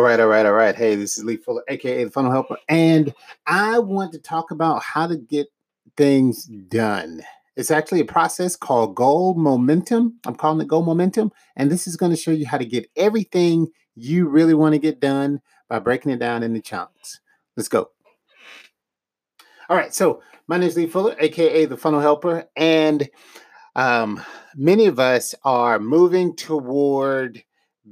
All right, all right, all right. Hey, this is Lee Fuller, aka the Funnel Helper, and I want to talk about how to get things done. It's actually a process called Goal Momentum. I'm calling it Goal Momentum, and this is going to show you how to get everything you really want to get done by breaking it down into chunks. Let's go. All right, so my name is Lee Fuller, aka the Funnel Helper, and um, many of us are moving toward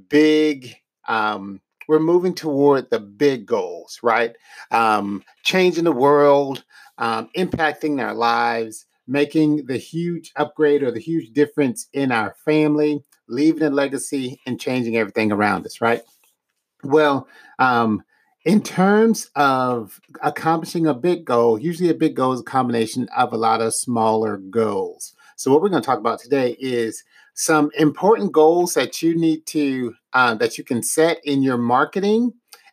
big um, we're moving toward the big goals, right? Um, changing the world, um, impacting our lives, making the huge upgrade or the huge difference in our family, leaving a legacy, and changing everything around us, right? Well, um, in terms of accomplishing a big goal, usually a big goal is a combination of a lot of smaller goals. So, what we're going to talk about today is some important goals that you need to uh, that you can set in your marketing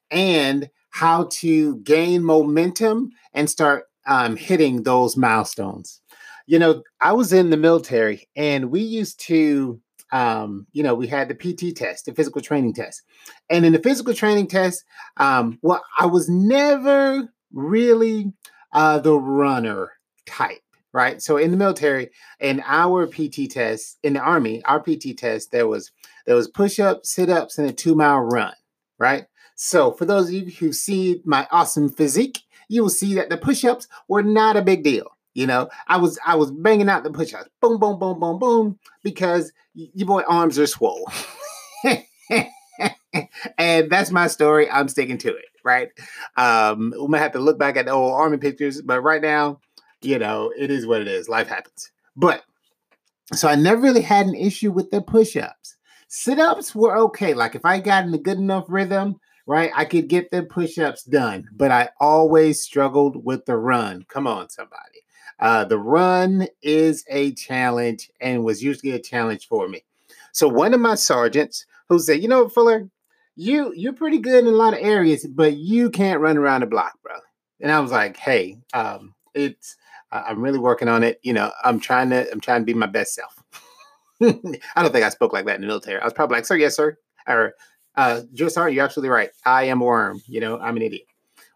and how to gain momentum and start um, hitting those milestones. You know i was in the military and we used to um, you know we had the pt test the physical training test. And in the physical training test um, well i was never really uh, the runner type right? So in the military, in our PT test, in the army, our PT test, there was there was push-ups, sit-ups, and a two-mile run, right? So for those of you who see my awesome physique, you will see that the push-ups were not a big deal. You know, I was I was banging out the push-ups, boom, boom, boom, boom, boom, because your boy arms are swole. and that's my story. I'm sticking to it, right? Um, we might have to look back at the old army pictures, but right now, you know, it is what it is. Life happens. But so I never really had an issue with the push ups. Sit ups were okay. Like if I got in a good enough rhythm, right, I could get the push ups done. But I always struggled with the run. Come on, somebody. Uh, the run is a challenge and was usually a challenge for me. So one of my sergeants who said, you know, Fuller, you you're pretty good in a lot of areas, but you can't run around the block, bro. And I was like, hey, um, it's I'm really working on it. You know, I'm trying to I'm trying to be my best self. I don't think I spoke like that in the military. I was probably like, sir, yes, sir. Or uh Joe Sergeant, you're absolutely right. I am a worm, you know, I'm an idiot.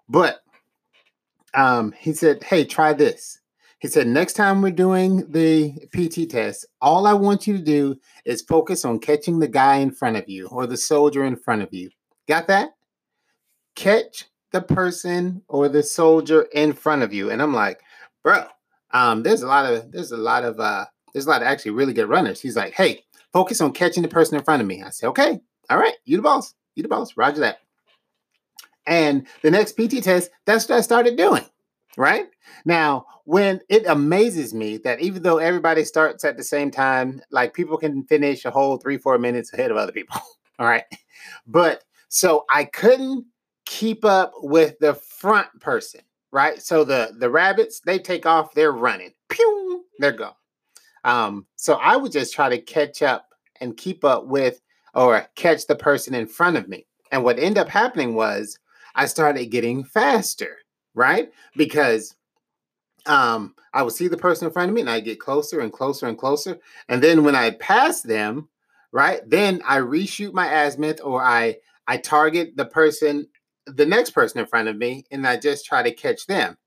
But um he said, Hey, try this. He said, next time we're doing the PT test, all I want you to do is focus on catching the guy in front of you or the soldier in front of you. Got that? Catch the person or the soldier in front of you. And I'm like, bro, um, there's a lot of there's a lot of uh there's a lot of actually really good runners. He's like, hey, focus on catching the person in front of me. I say, okay, all right, you the boss, you the boss, roger that. And the next PT test, that's what I started doing. Right now, when it amazes me that even though everybody starts at the same time, like people can finish a whole three, four minutes ahead of other people. All right. But so I couldn't keep up with the front person right? So the the rabbits they take off, they're running, pew, they're gone. Um, so I would just try to catch up and keep up with or catch the person in front of me. And what ended up happening was I started getting faster, right? Because um, I would see the person in front of me and I get closer and closer and closer. And then when I pass them, right, then I reshoot my azimuth or I I target the person the next person in front of me and I just try to catch them.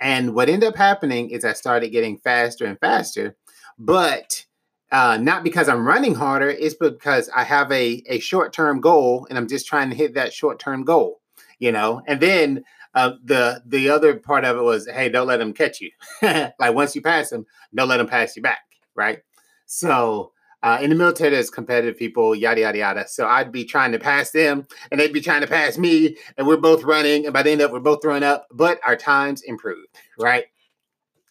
And what ended up happening is I started getting faster and faster, but uh, not because I'm running harder, it's because I have a, a short term goal and I'm just trying to hit that short term goal, you know? And then uh, the the other part of it was, hey, don't let them catch you. like once you pass them, don't let them pass you back, right? So uh, in the military, there's competitive people, yada yada yada. So I'd be trying to pass them, and they'd be trying to pass me, and we're both running, and by the end of it, we're both throwing up, but our times improved, right?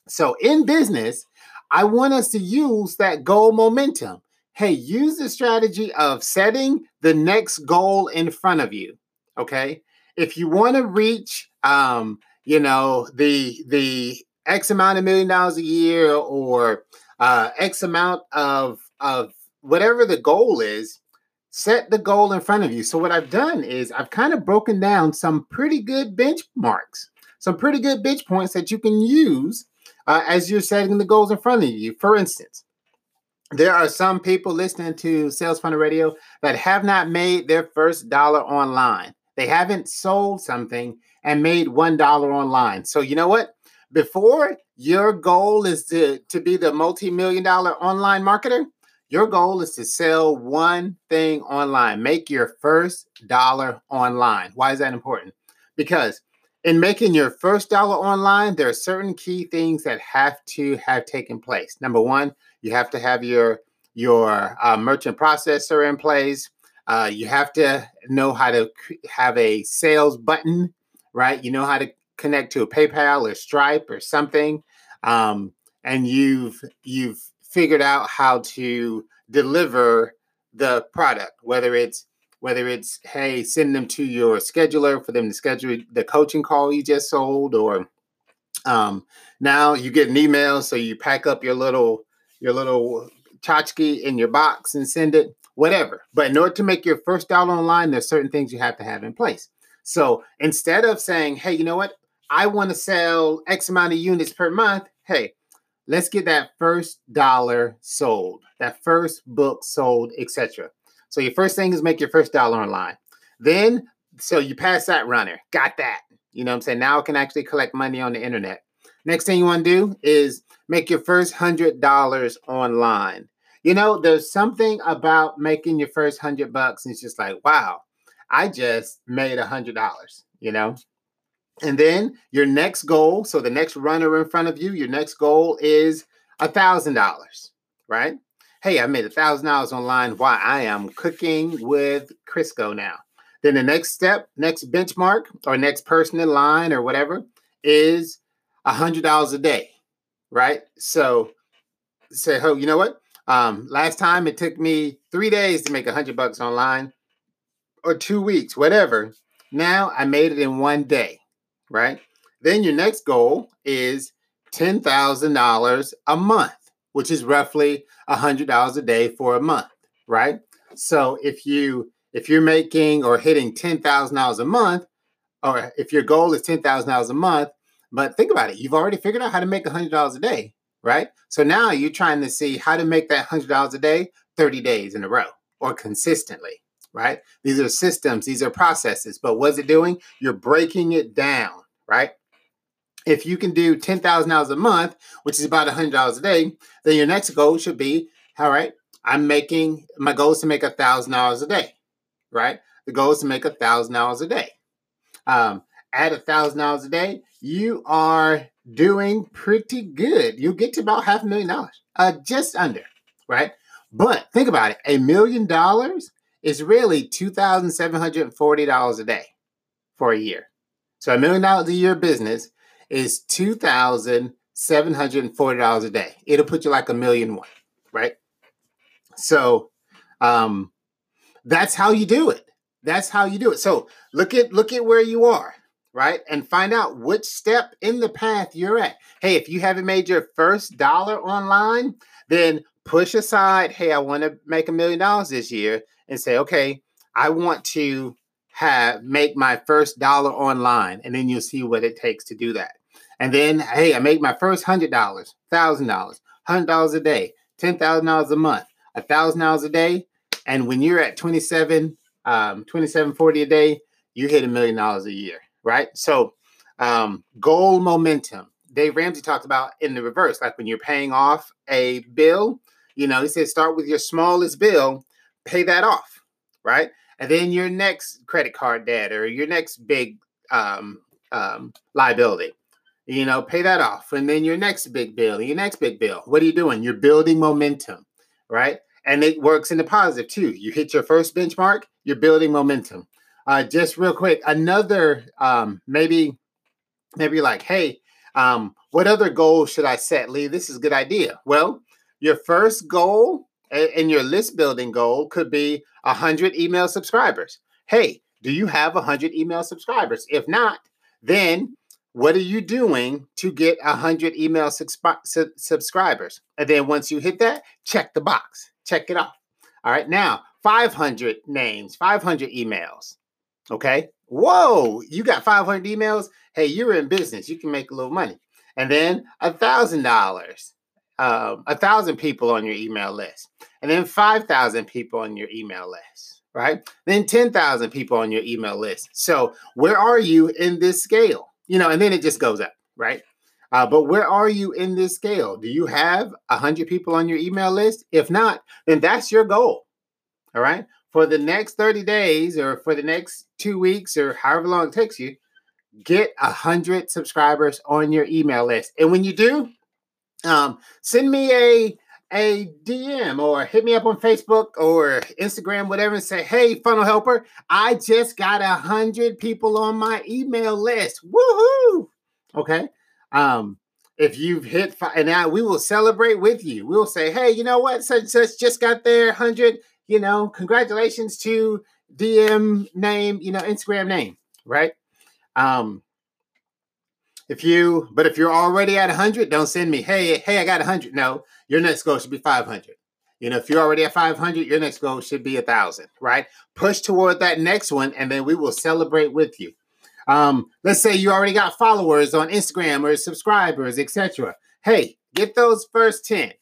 So in business, I want us to use that goal momentum. Hey, use the strategy of setting the next goal in front of you. Okay, if you want to reach, um, you know, the the X amount of million dollars a year or uh, X amount of of whatever the goal is, set the goal in front of you. So what I've done is I've kind of broken down some pretty good benchmarks, some pretty good bench points that you can use uh, as you're setting the goals in front of you. For instance, there are some people listening to Sales Funnel Radio that have not made their first dollar online. They haven't sold something and made $1 online. So, you know what? Before your goal is to, to be the multi million dollar online marketer, your goal is to sell one thing online. Make your first dollar online. Why is that important? Because in making your first dollar online, there are certain key things that have to have taken place. Number one, you have to have your your uh, merchant processor in place. Uh, you have to know how to have a sales button, right? You know how to connect to a PayPal or Stripe or something, um, and you've you've figured out how to deliver the product, whether it's whether it's hey send them to your scheduler for them to schedule the coaching call you just sold or um, now you get an email so you pack up your little your little tchotchke in your box and send it whatever. But in order to make your first dollar online there's certain things you have to have in place. So instead of saying hey you know what? I want to sell x amount of units per month. Hey let's get that first dollar sold that first book sold etc so your first thing is make your first dollar online. Then, so you pass that runner, got that. You know what I'm saying? Now I can actually collect money on the internet. Next thing you want to do is make your first hundred dollars online. You know, there's something about making your first hundred bucks, and it's just like, wow, I just made a hundred dollars, you know? And then your next goal, so the next runner in front of you, your next goal is a thousand dollars, right? hey, I made a thousand dollars online. Why I am cooking with Crisco now. Then the next step, next benchmark, or next person in line, or whatever, is a hundred dollars a day, right? So say, oh, you know what? Um, last time it took me three days to make a hundred bucks online, or two weeks, whatever. Now I made it in one day, right? Then your next goal is ten thousand dollars a month which is roughly a hundred dollars a day for a month, right? So if you if you're making or hitting ten thousand dollars a month, or if your goal is ten thousand dollars a month, but think about it, you've already figured out how to make a hundred dollars a day, right? So now you're trying to see how to make that hundred dollars a day 30 days in a row or consistently, right? These are systems, these are processes, but what's it doing? You're breaking it down, right? if you can do $10,000 a month, which is about $100 a day, then your next goal should be all right, I'm making my goal is to make $1,000 a day, right? The goal is to make $1,000 a day. Um, at $1,000 a day, you are doing pretty good. You get to about half a million dollars, uh, just under, right? But think about it a million dollars is really $2,740 a day for a year. So a million dollars a year business is two thousand seven hundred and forty dollars a day. It'll put you like a million one, right? So, um, that's how you do it. That's how you do it. So look at look at where you are, right, and find out which step in the path you're at. Hey, if you haven't made your first dollar online, then push aside. Hey, I want to make a million dollars this year, and say, okay, I want to have make my first dollar online, and then you'll see what it takes to do that. And then, hey, I make my first hundred dollars, thousand dollars, hundred dollars a day, ten thousand dollars a month, a thousand dollars a day. And when you're at 27, um, 2740 a day, you hit a million dollars a year, right? So um, goal momentum. Dave Ramsey talked about in the reverse, like when you're paying off a bill, you know, he said start with your smallest bill, pay that off, right? And then your next credit card debt or your next big um, um, liability you know, pay that off. And then your next big bill, your next big bill. What are you doing? You're building momentum, right? And it works in the positive too. You hit your first benchmark, you're building momentum. Uh, just real quick, another um, maybe, maybe like, hey, um, what other goals should I set, Lee? This is a good idea. Well, your first goal and your list building goal could be 100 email subscribers. Hey, do you have 100 email subscribers? If not, then what are you doing to get 100 email su- subscribers? And then once you hit that, check the box, check it off. All right, now 500 names, 500 emails. Okay. Whoa, you got 500 emails. Hey, you're in business. You can make a little money. And then a thousand um, thousand people on your email list, and then 5,000 people on your email list. right? Then 10,000 people on your email list. So where are you in this scale? You know, and then it just goes up, right? Uh, but where are you in this scale? Do you have a 100 people on your email list? If not, then that's your goal. All right. For the next 30 days or for the next two weeks or however long it takes you, get a 100 subscribers on your email list. And when you do, um, send me a a DM or hit me up on Facebook or Instagram, whatever, and say, hey, funnel helper, I just got a hundred people on my email list. Woohoo! Okay. Um, if you've hit five, and we will celebrate with you. We'll say, hey, you know what? Such such just got their hundred. You know, congratulations to DM name, you know, Instagram name, right? Um, if you, but if you're already at 100, don't send me, hey, hey, I got 100. No, your next goal should be 500. You know, if you're already at 500, your next goal should be a thousand, right? Push toward that next one, and then we will celebrate with you. Um, let's say you already got followers on Instagram or subscribers, etc. Hey, get those first 10,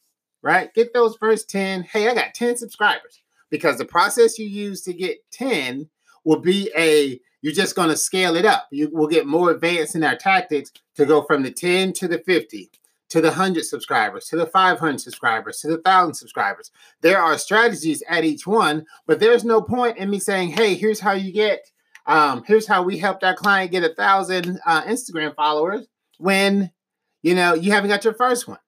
right? Get those first 10. Hey, I got 10 subscribers because the process you use to get 10 will be a you're just going to scale it up. You will get more advanced in our tactics to go from the 10 to the 50 to the 100 subscribers, to the 500 subscribers, to the 1,000 subscribers. There are strategies at each one, but there's no point in me saying, hey, here's how you get um, here's how we helped our client get a thousand uh, Instagram followers when you know you haven't got your first one,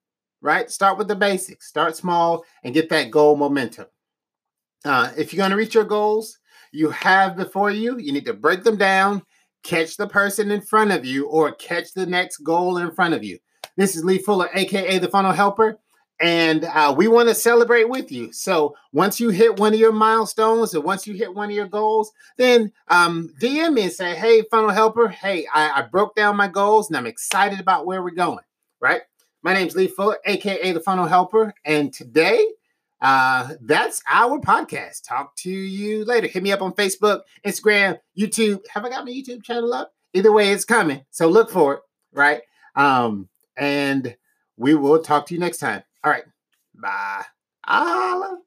right? Start with the basics, start small, and get that goal momentum. Uh, if you're going to reach your goals, you have before you, you need to break them down, catch the person in front of you, or catch the next goal in front of you. This is Lee Fuller, aka the Funnel Helper and uh, we want to celebrate with you. So once you hit one of your milestones, or once you hit one of your goals, then um, DM me and say, "Hey, funnel helper, hey, I, I broke down my goals and I'm excited about where we're going." Right? My name's Lee Fuller, aka the Funnel Helper, and today, uh, that's our podcast. Talk to you later. Hit me up on Facebook, Instagram, YouTube. Have I got my YouTube channel up? Either way, it's coming, so look for it. Right? Um, and we will talk to you next time. All right. Bye. Allah.